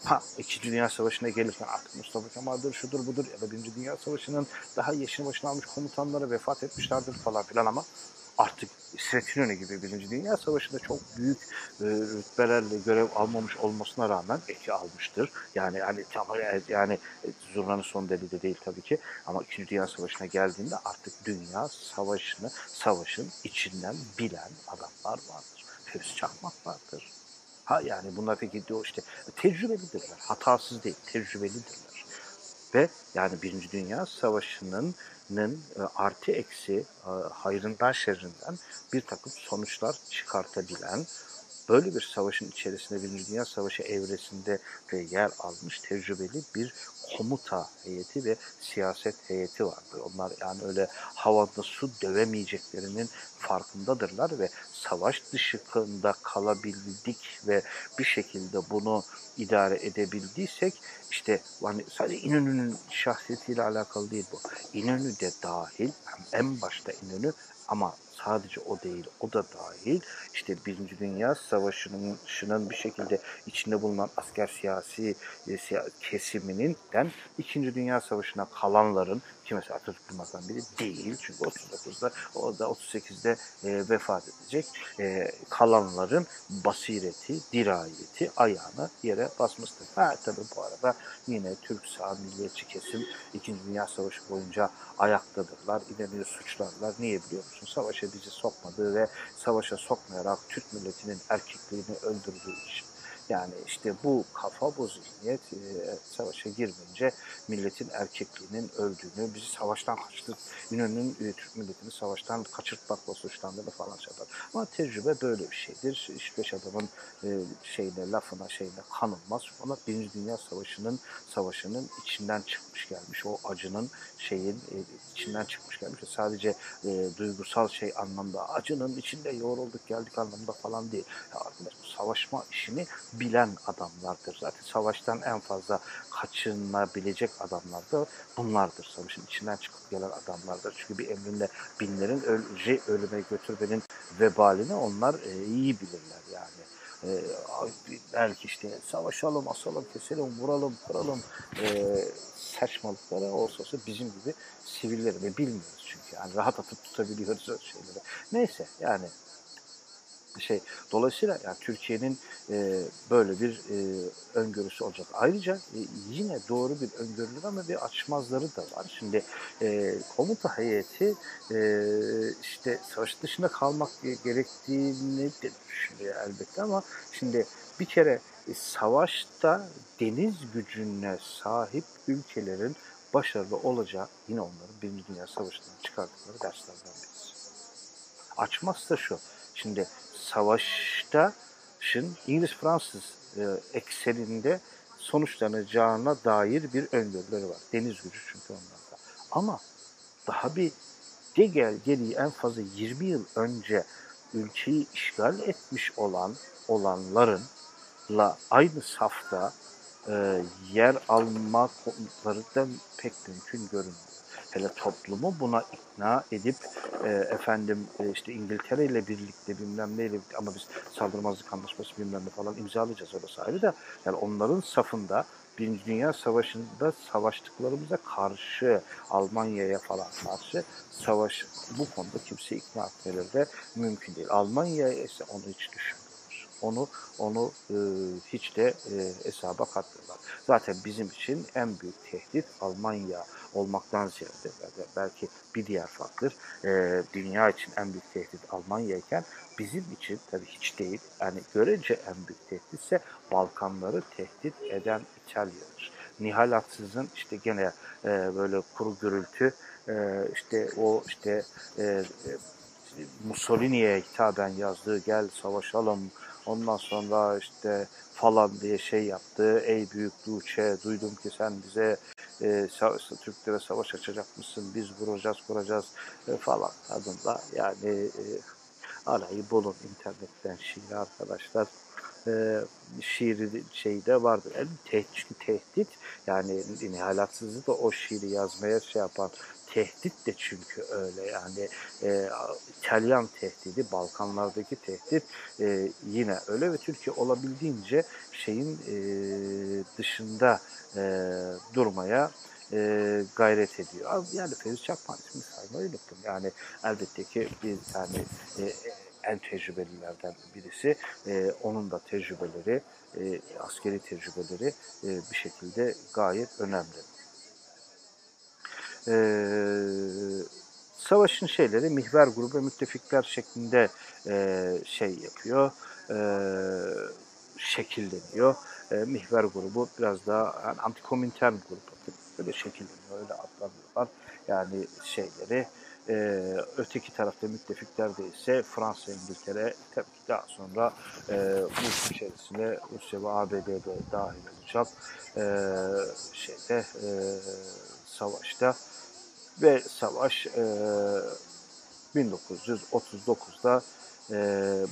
Ha, İkinci Dünya Savaşı'na gelirken artık Mustafa Kemal'dir, şudur budur ya da Birinci Dünya Savaşı'nın daha yeşil başına almış komutanları vefat etmişlerdir falan filan ama artık İsmet İnönü gibi Birinci Dünya Savaşı'nda çok büyük e, rütbelerle görev almamış olmasına rağmen eki almıştır. Yani yani tam yani e, zurnanın son deli de değil tabii ki ama İkinci Dünya Savaşı'na geldiğinde artık dünya savaşını savaşın içinden bilen adamlar vardır. Fevzi Çakmak vardır. Ha yani bunlar peki o işte tecrübelidirler. Hatasız değil, tecrübelidirler. Ve yani Birinci Dünya Savaşı'nın e, artı eksi e, hayrından şerrinden bir takım sonuçlar çıkartabilen böyle bir savaşın içerisinde Birinci Dünya Savaşı evresinde de yer almış tecrübeli bir komuta heyeti ve siyaset heyeti vardır. Onlar yani öyle havada su dövemeyeceklerinin farkındadırlar ve savaş dışında kalabildik ve bir şekilde bunu idare edebildiysek işte hani sadece İnönü'nün şahsiyetiyle alakalı değil bu. İnönü de dahil en başta İnönü ama sadece o değil, o da dahil. İşte Birinci Dünya Savaşı'nın bir şekilde içinde bulunan asker siyasi e, kesiminin den İkinci Dünya Savaşı'na kalanların ki mesela Atatürk bunlardan biri değil. Çünkü 39'da o da 38'de e, vefat edecek. E, kalanların basireti, dirayeti ayağını yere basmıştır. Ha tabii bu arada yine Türk sağ milliyetçi kesim 2. Dünya Savaşı boyunca ayaktadırlar. İnanıyor suçlarlar. Niye biliyor musun? Savaşa bizi sokmadığı ve savaşa sokmayarak Türk milletinin erkekliğini öldürdüğü için. Yani işte bu kafa, bu zihniyet e, savaşa girmeyince milletin erkekliğinin öldüğünü, bizi savaştan kaçtık, İnönü'nün e, Türk milletini savaştan kaçırtmakla suçlandığını falan söyler. Ama tecrübe böyle bir şeydir. İş beş adamın e, şeyine, lafına, şeyine kanılmaz. Ama Birinci Dünya Savaşı'nın savaşının içinden çıkmış gelmiş. O acının şeyin içinden çıkmış gelmiş. Sadece duygusal şey anlamda acının içinde yoğrulduk geldik anlamda falan değil. Ya savaşma işini bilen adamlardır. Zaten savaştan en fazla kaçınabilecek adamlar da bunlardır. Savaşın içinden çıkıp gelen adamlardır. Çünkü bir emrinde binlerin ölce ölüme götürmenin vebalini onlar e, iyi bilirler yani. E, belki işte savaşalım, asalım, keselim, vuralım, kıralım e, saçmalıkları olsa olsa bizim gibi sivilleri ve bilmiyoruz çünkü. Yani rahat atıp tutabiliyoruz öyle şeyleri. Neyse yani şey. Dolayısıyla yani Türkiye'nin e, böyle bir e, öngörüsü olacak. Ayrıca e, yine doğru bir öngörülür ama bir açmazları da var. Şimdi e, komuta heyeti e, işte savaş dışında kalmak gerektiğini de düşünüyor elbette ama şimdi bir kere e, savaşta deniz gücüne sahip ülkelerin başarılı olacağı yine onların Birinci Dünya Savaşı'ndan çıkardıkları derslerden birisi. Açmazsa şu, şimdi savaşta şın İngiliz-Fransız e, ekseninde sonuçlanacağına dair bir öngörüleri var. Deniz gücü çünkü onlarda. Ama daha bir de gel geriye en fazla 20 yıl önce ülkeyi işgal etmiş olan olanlarınla aynı safta e, yer alma konuları pek mümkün görünmüyor hele toplumu buna ikna edip e, efendim e, işte İngiltere ile birlikte bilmem neyle birlikte ama biz saldırmazlık anlaşması bilmem ne falan imzalayacağız orası ayrı da yani onların safında Birinci Dünya Savaşı'nda savaştıklarımıza karşı Almanya'ya falan karşı savaş bu konuda kimse ikna etmeleri de mümkün değil. Almanya ise onu hiç düşünmüyor. Onu onu e, hiç de e, hesaba katmıyorlar. Zaten bizim için en büyük tehdit Almanya olmaktan ziyade belki bir diğer faktör e, dünya için en büyük tehdit Almanya iken bizim için tabii hiç değil yani görece en büyük tehdit ise Balkanları tehdit eden İtalya'dır. Nihal Atsız'ın işte gene e, böyle kuru gürültü e, işte o işte e, Mussolini'ye hitaben yazdığı gel savaşalım ondan sonra işte falan diye şey yaptı. Ey büyük Duçe duydum ki sen bize e, Türklere savaş açacak mısın? Biz vuracağız, kuracağız e, falan adında. Yani e, arayı bulun internetten şiir arkadaşlar. E, şiiri şeyde vardır. Yani tehdit, tehdit yani nihalatsızı da o şiiri yazmaya şey yapan tehdit de çünkü öyle yani e, İtalyan tehdidi, Balkanlardaki tehdit e, yine öyle ve Türkiye olabildiğince şeyin e, dışında e, durmaya e, gayret ediyor. Yani Fevzi Çakman ismini saymayı unuttum. Yani elbette ki bir tane e, en tecrübelilerden birisi. E, onun da tecrübeleri, e, askeri tecrübeleri e, bir şekilde gayet önemli. E, savaşın şeyleri mihver grubu müttefikler şeklinde e, şey yapıyor, e, şekilleniyor. E, mihver grubu biraz daha yani antikomintern grubu böyle şekilleniyor, öyle adlandırıyorlar. Yani şeyleri e, öteki tarafta müttefiklerde ise Fransa, İngiltere tabii daha sonra e, bu içerisine Rusya ve ABD'de dahil olacak e, şeyde e, savaşta ve savaş e, 1939'da e,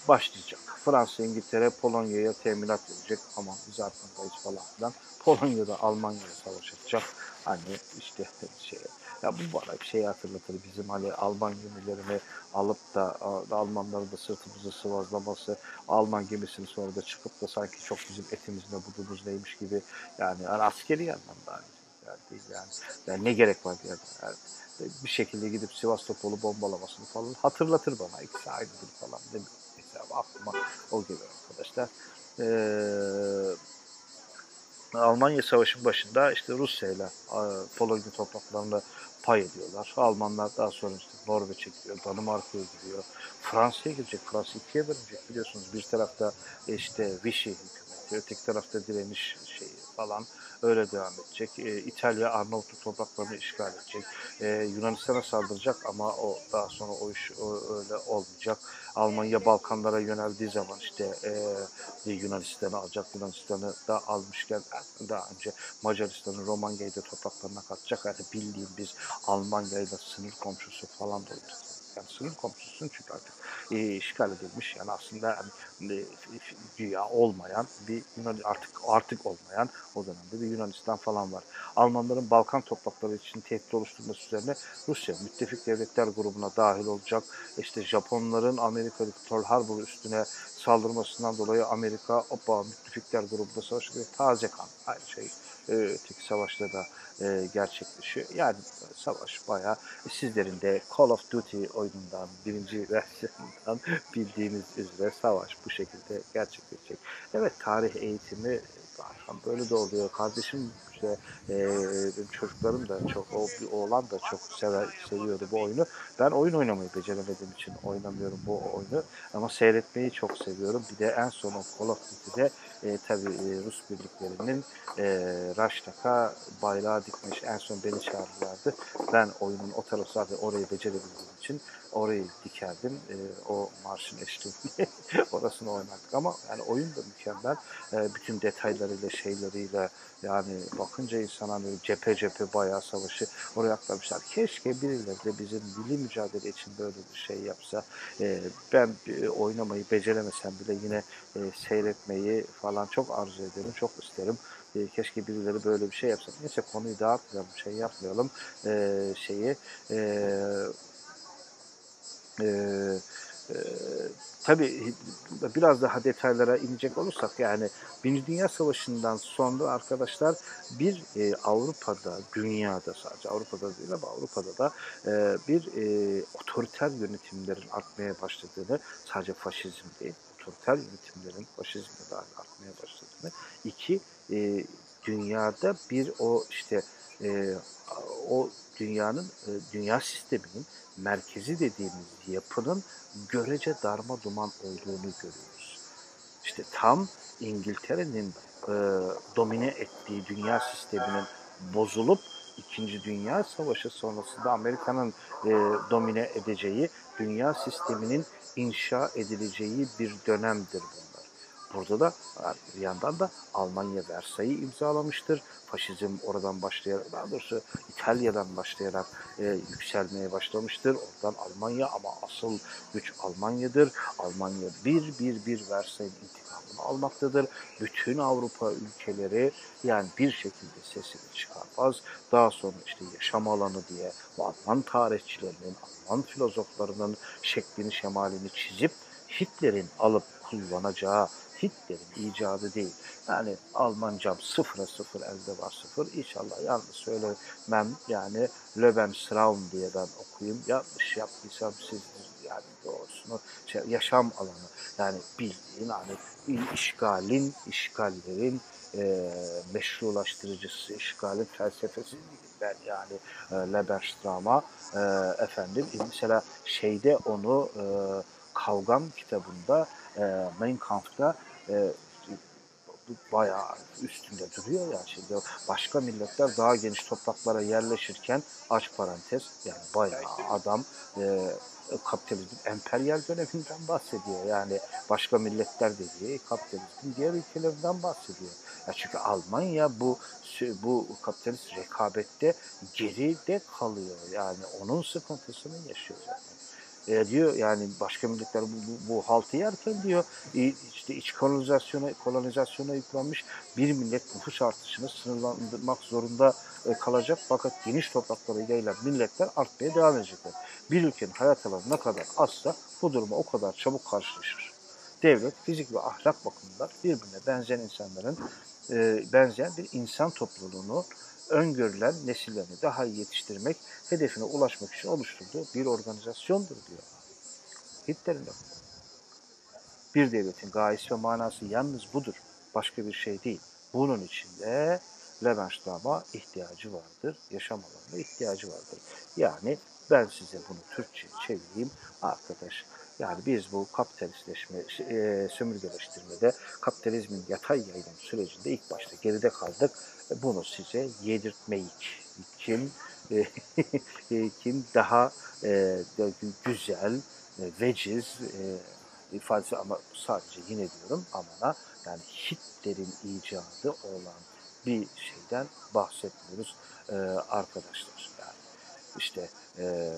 başlayacak. Fransa, İngiltere Polonya'ya teminat verecek. Aman biz arkandayız falan filan. Polonya'da Almanya'ya savaş açacak. Hani işte şey ya bu bana bir şey hatırlatır. Bizim hani Alman gemilerini alıp da Almanların da sırtımızı sıvazlaması, Alman gemisini sonra da çıkıp da sanki çok bizim etimizle budumuz neymiş gibi yani, yani askeri anlamda hani değil yani. yani ne gerek var yani bir şekilde gidip Sivastopol'u bombalamasını falan hatırlatır bana. İkisi aynıdır falan değil mi? Mesela aklıma o geliyor arkadaşlar. Ee, Almanya Savaşı'nın başında işte Rusya ile Polonya topraklarında pay ediyorlar. Almanlar daha sonra işte Norveç'e gidiyor, Danimarka'ya gidiyor, Fransa'ya gidecek. Fransa ikiye bölünecek biliyorsunuz. Bir tarafta işte Vichy hükümeti, öteki tarafta direniş şeyi falan öyle devam edecek. E, İtalya Arnavutluk topraklarını işgal edecek. E, Yunanistan'a saldıracak ama o daha sonra o iş o, öyle olmayacak. Almanya Balkanlara yöneldiği zaman işte e, Yunanistan'ı alacak. Yunanistan'ı da almışken daha önce Macaristan'ın Romanya'yı da topraklarına katacak. Yani bildiğim biz Almanya'yla sınır komşusu falan da yani sınır komşusun çünkü artık e, işgal edilmiş yani aslında yani, e, olmayan bir Yunan artık artık olmayan o dönemde bir Yunanistan falan var. Almanların Balkan toprakları için tehdit oluşturması üzerine Rusya müttefik devletler grubuna dahil olacak. İşte Japonların Amerika'daki Pearl Harbor üstüne saldırmasından dolayı Amerika opa müttefikler grubunda savaşıyor. Taze kan aynı şey e, öteki savaşta da e, gerçekleşiyor. Yani savaş bayağı sizlerin de Call of Duty oyunundan, birinci versiyonundan bildiğiniz üzere savaş bu şekilde gerçekleşecek. Evet tarih eğitimi böyle de oluyor. Kardeşim işte e, benim çocuklarım da çok, o bir oğlan da çok sever, seviyordu bu oyunu. Ben oyun oynamayı beceremediğim için oynamıyorum bu oyunu. Ama seyretmeyi çok seviyorum. Bir de en son Call of Duty'de e, tabii e, Rus birliklerinin e, Raştak'a bayrağı dikmiş. En son beni çağırdılardı. Ben oyunun o tarafı zaten orayı becerebildiğim için orayı dikerdim. E, o marşın eşliğinde orasını oynardık ama yani oyun da mükemmel. E, bütün detaylarıyla şeyleriyle yani bakınca insan hani cephe cephe bayağı savaşı oraya aktarmışlar. Keşke birileri de bizim milli mücadele için böyle bir şey yapsa. E, ben e, oynamayı beceremesem bile yine e, seyretmeyi falan çok arzu ederim, çok isterim. E, keşke birileri böyle bir şey yapsa. Neyse konuyu dağıtmayalım, şey yapmayalım e, şeyi. E, e, e, tabii biraz daha detaylara inecek olursak yani Birinci Dünya Savaşı'ndan sonra arkadaşlar bir e, Avrupa'da, dünyada sadece Avrupa'da değil ama Avrupa'da da e, bir e, otoriter yönetimlerin artmaya başladığını sadece faşizm değil, otoriter yönetimlerin faşizmle dahil artmaya başladığını, iki e, dünyada bir o işte e, o dünyanın e, dünya sisteminin merkezi dediğimiz yapının görece darma duman olduğunu görüyoruz. İşte tam İngiltere'nin e, domine ettiği dünya sisteminin bozulup İkinci Dünya Savaşı sonrasında Amerika'nın e, domine edeceği dünya sisteminin inşa edileceği bir dönemdir bunlar. Burada da bir yandan da Almanya Versay'ı imzalamıştır faşizm oradan başlayarak, daha doğrusu İtalya'dan başlayarak e, yükselmeye başlamıştır. Oradan Almanya ama asıl güç Almanya'dır. Almanya bir bir bir Versay'ın intikamını almaktadır. Bütün Avrupa ülkeleri yani bir şekilde sesini çıkarmaz. Daha sonra işte yaşam alanı diye Alman tarihçilerinin, Alman filozoflarının şeklini şemalini çizip Hitler'in alıp kullanacağı Hitler'in icadı değil. Yani Almancam sıfıra sıfır elde var sıfır. İnşallah yanlış söylemem yani Lebensraum diye ben okuyayım. Yanlış yaptıysam sizdir yani doğrusunu şey, yaşam alanı yani bildiğin hani işgalin, işgallerin e, meşrulaştırıcısı, işgalin felsefesi ben yani e, Lebensraum'a e, efendim mesela şeyde onu e, Kavgam kitabında e, Mein Kampf'ta e, bayağı üstünde duruyor ya şimdi başka milletler daha geniş topraklara yerleşirken aç parantez yani bayağı adam e, kapitalizmin emperyal döneminden bahsediyor. Yani başka milletler dediği kapitalizmin diğer ülkelerinden bahsediyor. Ya çünkü Almanya bu bu kapitalist rekabette geride kalıyor. Yani onun sıkıntısını yaşıyor zaten e, diyor yani başka milletler bu, bu, bu haltı yerken diyor işte iç kolonizasyona kolonizasyona yüklenmiş bir millet nüfus artışını sınırlandırmak zorunda e, kalacak fakat geniş topraklara yayılan milletler artmaya devam edecekler. Bir ülkenin hayat alanı ne kadar azsa bu duruma o kadar çabuk karşılaşır. Devlet fizik ve ahlak bakımından birbirine benzeyen insanların e, benzeyen bir insan topluluğunu öngörülen nesillerini daha iyi yetiştirmek, hedefine ulaşmak için oluşturduğu bir organizasyondur diyor. Hitler'in lafı. Bir devletin gayesi ve manası yalnız budur. Başka bir şey değil. Bunun içinde Lebensraum'a ihtiyacı vardır. Yaşam alanına ihtiyacı vardır. Yani ben size bunu Türkçe çevireyim. Arkadaş yani biz bu kapitalistleşme, e, sömürgeleştirmede kapitalizmin yatay yayılım sürecinde ilk başta geride kaldık. Bunu size yedirtmeyik. Kim e, kim daha e, güzel, e, veciz e, ifadesi ama sadece yine diyorum amana yani Hitler'in icadı olan bir şeyden bahsetmiyoruz e, arkadaşlar. Yani işte e,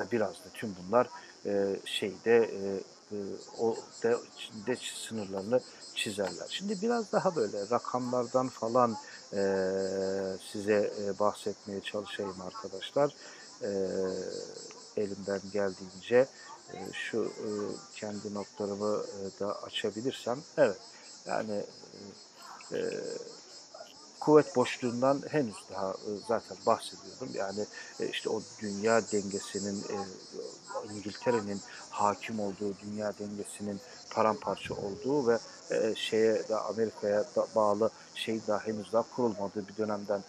aslında biraz da tüm bunlar e, şeyde e, e, o de, de sınırlarını çizerler. Şimdi biraz daha böyle rakamlardan falan e, size e, bahsetmeye çalışayım arkadaşlar. E, elimden geldiğince e, şu e, kendi notlarımı e, da açabilirsem. Evet yani e, kuvvet boşluğundan henüz daha e, zaten bahsediyordum. Yani e, işte o dünya dengesinin e, İngiltere'nin hakim olduğu dünya dengesinin paramparça olduğu ve şeye de Amerika'ya bağlı şey daha henüz daha kurulmadığı bir dönemden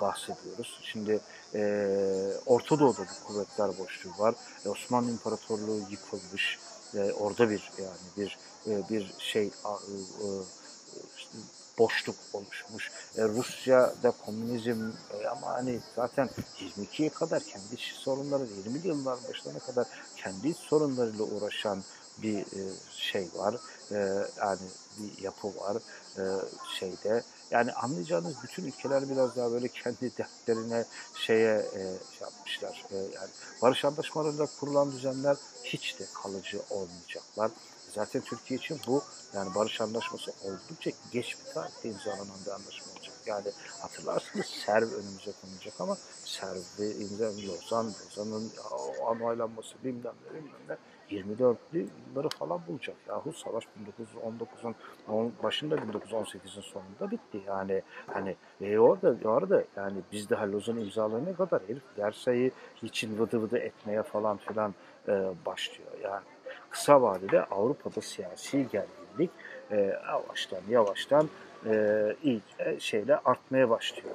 bahsediyoruz. Şimdi Orta Doğu'da bir kuvvetler boşluğu var. Osmanlı İmparatorluğu yıkılmış. Orada bir yani bir bir şey boşluk oluşmuş. E, Rusya'da komünizm e, ama hani zaten 22'ye kadar kendi sorunları 20'li yılların başlarına kadar kendi sorunlarıyla uğraşan bir e, şey var. E, yani bir yapı var e, şeyde. Yani anlayacağınız bütün ülkeler biraz daha böyle kendi dertlerine şeye e, şey yapmışlar. E, yani barış anlaşmalarında kurulan düzenler hiç de kalıcı olmayacaklar. Zaten Türkiye için bu yani barış anlaşması oldukça geç bir tarihte imzalanan bir anlaşma olacak. Yani hatırlarsınız Serv önümüze konulacak ama Serv'i imza Lozan, Lozan'ın onaylanması bilmem ne bilmem ne 24'lü yılları falan bulacak. Yahu savaş 1919'un başında 1918'in sonunda bitti. Yani hani e orada orada yani bizde Lozan imzalarına kadar herif Versay'ı için vıdı vıdı etmeye falan filan e, başlıyor. Yani kısa vadede Avrupa'da siyasi gerginlik e, yavaştan yavaştan e, iyice şeyle artmaya başlıyor.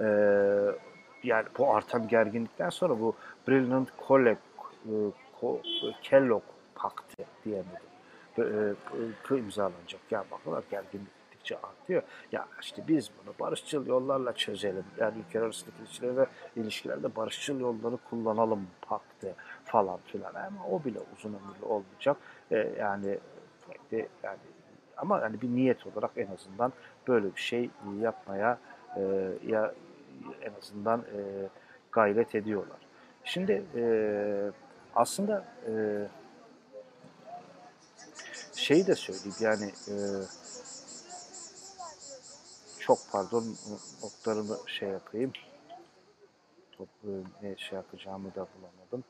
E, yani bu artan gerginlikten sonra bu Brilliant College Kellogg Paktı diyemedim. E, imzalanacak. Ya bakın gerginlik gittikçe artıyor. Ya işte biz bunu barışçıl yollarla çözelim. Yani ülkeler arasındaki ilişkilerde, ilişkilerde barışçıl yolları kullanalım paktı falan filan. Ama o bile uzun ömürlü olmayacak. Ee, yani yani ama yani bir niyet olarak en azından böyle bir şey yapmaya e, ya en azından e, gayret ediyorlar. Şimdi e, aslında e, şeyi de söyleyeyim yani e, çok pardon notlarımı şey yapayım. Toplu ne şey yapacağımı da bulamadım.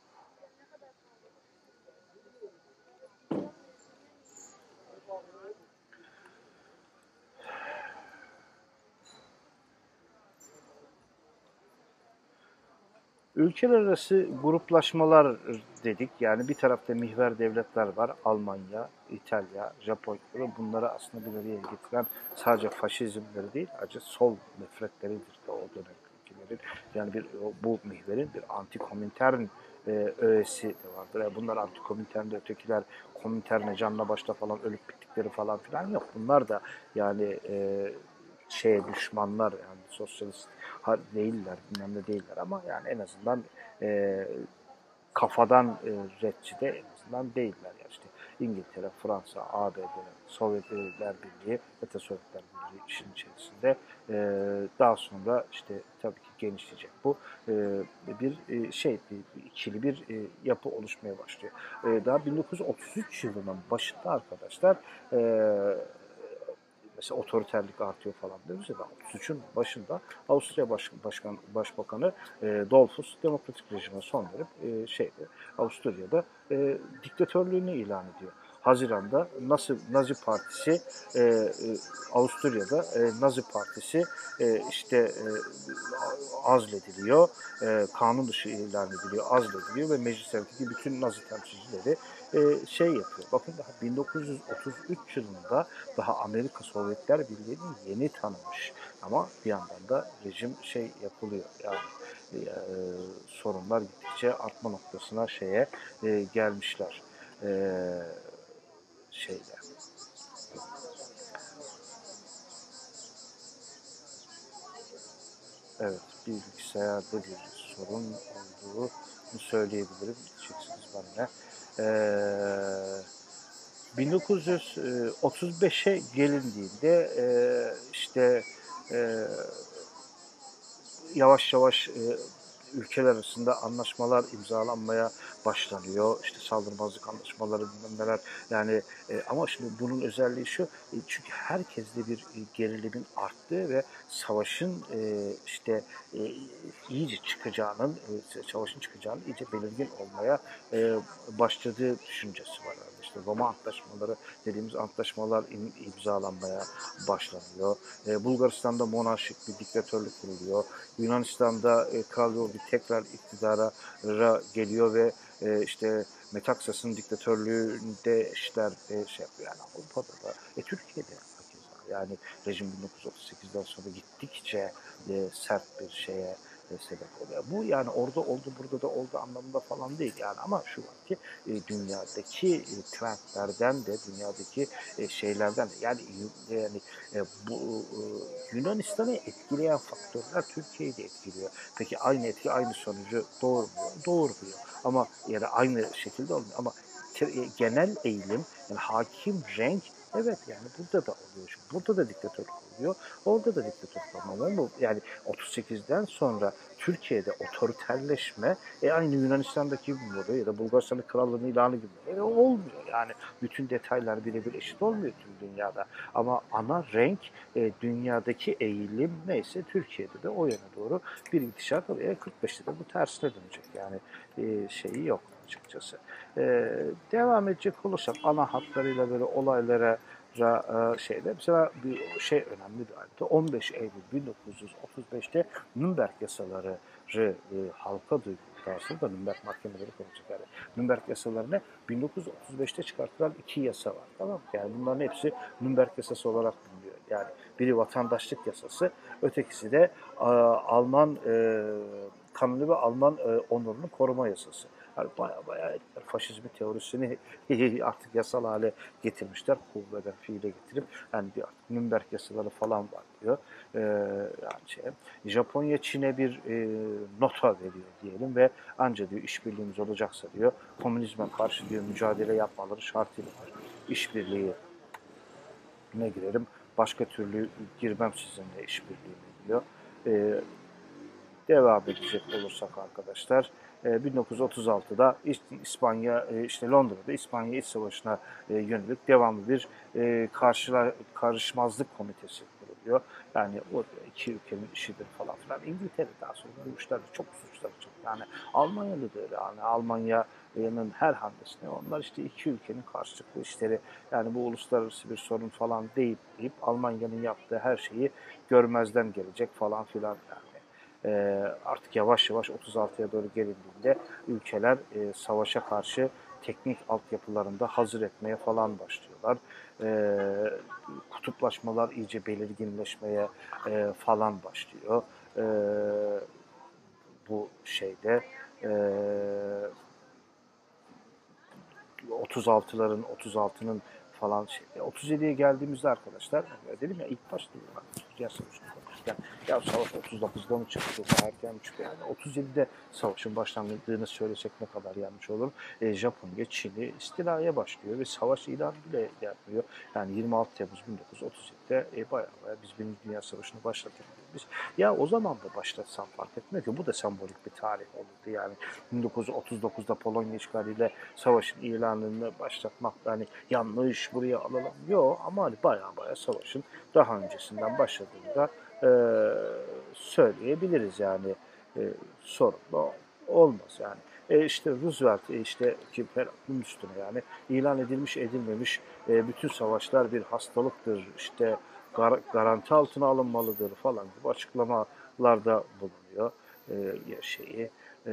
Ülkeler arası gruplaşmalar dedik. Yani bir tarafta mihver devletler var. Almanya, İtalya, Japonya bunları aslında bir araya getiren sadece faşizmleri değil, ayrıca sol nefretleridir de o dönem ülkelerin. Yani bir bu mihverin bir anti-komintern e, öğesi de vardır. Yani bunlar anti-kominternde ötekiler kominterne canla başla falan ölüp bittikleri falan filan yok. Bunlar da yani e, şeye düşmanlar yani sosyalist değiller bilmem ne değiller ama yani en azından e, kafadan e, redçi de en azından değiller. Yani işte İngiltere, Fransa, ABD, Sovyetler Birliği ve Sovyetler Birliği işin içerisinde e, daha sonra işte tabii ki genişleyecek bu e, bir e, şey bir, ikili bir e, yapı oluşmaya başlıyor. E, daha 1933 yılının başında arkadaşlar e, mesela otoriterlik artıyor falan diyoruz ya da suçun başında Avusturya Baş, Başkan, Başbakanı e, Dolfus demokratik rejime son verip e, şeyde Avusturya'da e, diktatörlüğünü ilan ediyor. Haziranda Nazi, Nazi Partisi e, e, Avusturya'da e, Nazi Partisi e, işte e, azlediliyor, e, kanun dışı ilan ediliyor, azlediliyor ve meclislerdeki bütün Nazi temsilcileri e, şey yapıyor. Bakın daha 1933 yılında daha Amerika Sovyetler Birliği'ni yeni tanımış. Ama bir yandan da rejim şey yapılıyor. Yani e, sorunlar gittikçe artma noktasına şeye e, gelmişler. E, şeyle. Evet, bilgisayarda bir sorun olduğunu söyleyebilirim. Diyeceksiniz bana ne. Ee, 1935'e gelindiğinde e, işte e, yavaş yavaş e, ülkeler arasında anlaşmalar imzalanmaya başlanıyor. İşte saldırmazlık anlaşmaları bilmem neler. Yani e, ama şimdi bunun özelliği şu. E, çünkü herkeste bir e, gerilimin arttığı ve savaşın e, işte e, iyice çıkacağının, e, savaşın çıkacağının iyice belirgin olmaya e, başladığı düşüncesi var. İşte Roma antlaşmaları dediğimiz antlaşmalar imzalanmaya başlanıyor. E, Bulgaristan'da monarşik bir diktatörlük kuruluyor. Yunanistan'da e, Kral Yorgi tekrar iktidara geliyor ve e, işte Metaksas'ın diktatörlüğünde işler e, şey yapıyor. Yani Avrupa'da da, e, Türkiye'de yani rejim 1938'den sonra gittikçe e, sert bir şeye sebep oluyor. Bu yani orada oldu burada da oldu anlamında falan değil yani ama şu var ki e, dünyadaki e, trendlerden de dünyadaki e, şeylerden de yani yani e, bu e, Yunanistan'ı etkileyen faktörler Türkiye'yi de etkiliyor. Peki aynı etki aynı sonucu doğurmuyor. Doğurmuyor. Ama yani aynı şekilde olmuyor ama e, genel eğilim yani hakim renk Evet yani burada da oluyor. Şimdi burada da diktatörlük oluyor. Orada da diktatörlük oluyor. Ama bu yani 38'den sonra Türkiye'de otoriterleşme e, aynı Yunanistan'daki gibi oluyor ya da Bulgaristan'ın krallığının ilanı gibi e, olmuyor. Yani bütün detaylar birebir eşit olmuyor tüm dünyada. Ama ana renk e, dünyadaki eğilim neyse Türkiye'de de o yana doğru bir gidişat oluyor. E, 45'te de bu tersine dönecek. Yani e, şeyi yok açıkçası. Ee, devam edecek olursak ana hatlarıyla böyle olaylara e, şeyde mesela bir şey önemli bir ayrıntı. 15 Eylül 1935'te Nürnberg yasaları e, halka duyduktan da Nürnberg mahkemeleri konuşacak. Yani Nürnberg yasalarına 1935'te çıkartılan iki yasa var. Tamam? Yani bunların hepsi Nürnberg yasası olarak biliniyor. Yani biri vatandaşlık yasası, ötekisi de e, Alman e, kanunu ve Alman e, onurunu koruma yasası. Yani baya baya faşizmi teorisini artık yasal hale getirmişler. Kuvveden fiile getirip yani bir artık Nürnberg yasaları falan var diyor. Ee, yani şey, Japonya Çin'e bir e, nota veriyor diyelim ve anca diyor işbirliğimiz olacaksa diyor komünizme karşı diyor mücadele yapmaları şartıyla. İşbirliği ne girelim başka türlü girmem sizinle işbirliğine diyor. Ee, devam edecek olursak arkadaşlar 1936'da e, İspanya e, işte Londra'da İspanya İç Savaşı'na e, yönelik devamlı bir karşılar, karışmazlık komitesi kuruluyor. Yani o iki ülkenin işidir falan filan. İngiltere daha sonra işlerde çok suçları çok. Yani Almanya'da da öyle. Yani Almanya'nın her hamlesine onlar işte iki ülkenin karşılıklı işleri yani bu uluslararası bir sorun falan değil deyip Almanya'nın yaptığı her şeyi görmezden gelecek falan filan yani. E, artık yavaş yavaş 36'ya doğru gelindiğinde ülkeler e, savaşa karşı teknik altyapılarında hazır etmeye falan başlıyorlar. E, kutuplaşmalar iyice belirginleşmeye e, falan başlıyor. E, bu şeyde e, 36'ların 36'nın falan şey. 37'ye geldiğimizde arkadaşlar dedim ya ilk başta Dünya Konuşurken ya savaş 39'da mı çıktı erken mi çıktı yani 37'de savaşın başlandığını söylesek ne kadar yanlış olur. E, Japonya Çin'i istilaya başlıyor ve savaş ilan bile yapmıyor. Yani 26 Temmuz 1937'de e, bayağı bayağı biz Birinci Dünya Savaşı'nı başlattık biz. Ya o zaman da başlatsam fark etmiyor ki bu da sembolik bir tarih olurdu yani 1939'da Polonya işgaliyle savaşın ilanını başlatmak yani yanlış buraya alalım. Yok ama hani baya baya savaşın daha öncesinden başladığında e, söyleyebiliriz yani e, sorun olmaz yani. E işte Roosevelt e işte ki bunun üstüne yani ilan edilmiş edilmemiş e, bütün savaşlar bir hastalıktır işte gar, garanti altına alınmalıdır falan gibi açıklamalarda bulunuyor e, şeyi. E,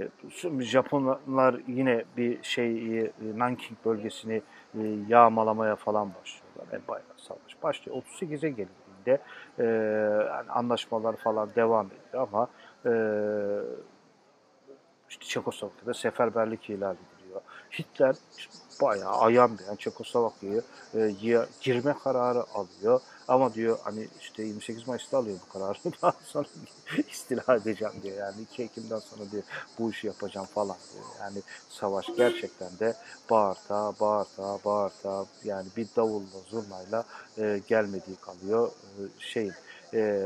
e, Japonlar yine bir şey e, Nanking bölgesini yağmalamaya falan başlıyorlar. E, bayağı savaş başlıyor. 38'e gelindiğinde e, yani anlaşmalar falan devam ediyor ama e, işte Çekoslovakya'da seferberlik ilan ediliyor. Hitler bayağı ayan beyan Çekoslovakya'yı e, girme kararı alıyor. Ama diyor hani işte 28 Mayıs'ta alıyor bu kararı. Daha sonra istila edeceğim diyor. Yani 2 Ekim'den sonra diyor bu işi yapacağım falan diyor. Yani savaş gerçekten de bağırta, bağırta, bağırta yani bir davulla, zurnayla e, gelmediği kalıyor. E, şeyin e,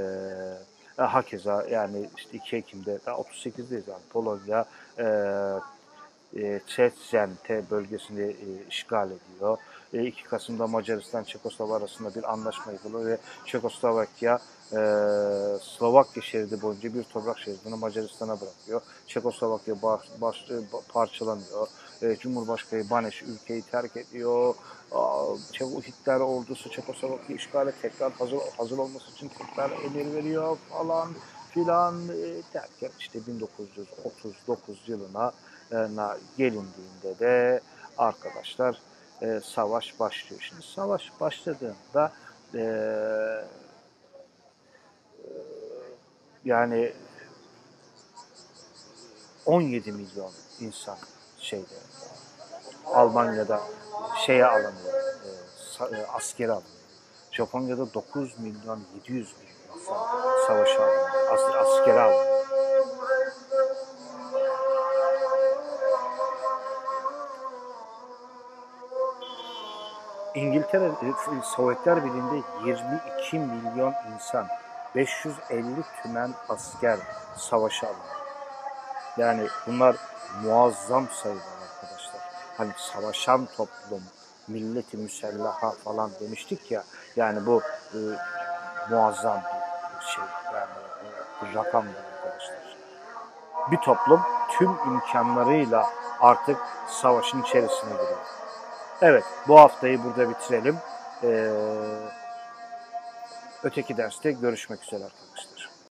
hakeza yani işte 2 Ekim'de daha 38'deyiz yani Polonya e, e, Çeçen bölgesini e, işgal ediyor. 2 Kasım'da Macaristan Çekoslovakya arasında bir anlaşma yapılıyor ve Çekoslovakya e, Slovakya şeridi boyunca bir toprak şeridini Macaristan'a bırakıyor. Çekoslovakya baş, baş, parçalanıyor. E, Cumhurbaşkanı Baneş ülkeyi terk ediyor. Hitler ordusu Çekoslovakya işgale tekrar hazır, hazır olması için tekrar emir veriyor falan filan e, derken işte 1939 yılına na gelindiğinde de arkadaşlar e, savaş başlıyor. Şimdi savaş başladığında e, yani 17 milyon insan şeyde Almanya'da şeye alınıyor, e, e, askere alınıyor. Japonya'da 9 milyon 700 bin insan savaşa alınıyor, as askere alınıyor. İngiltere, e, Sovyetler Birliği'nde 22 milyon insan, 550 tümen asker savaşa alındı. Yani bunlar muazzam sayılar arkadaşlar. Hani savaşan toplum, milleti müsellaha falan demiştik ya. Yani bu e, muazzam bir şey. Yani e, bir rakam arkadaşlar. Bir toplum tüm imkanlarıyla artık savaşın içerisine giriyor. Evet, bu haftayı burada bitirelim. Ee, öteki derste görüşmek üzere arkadaşlar.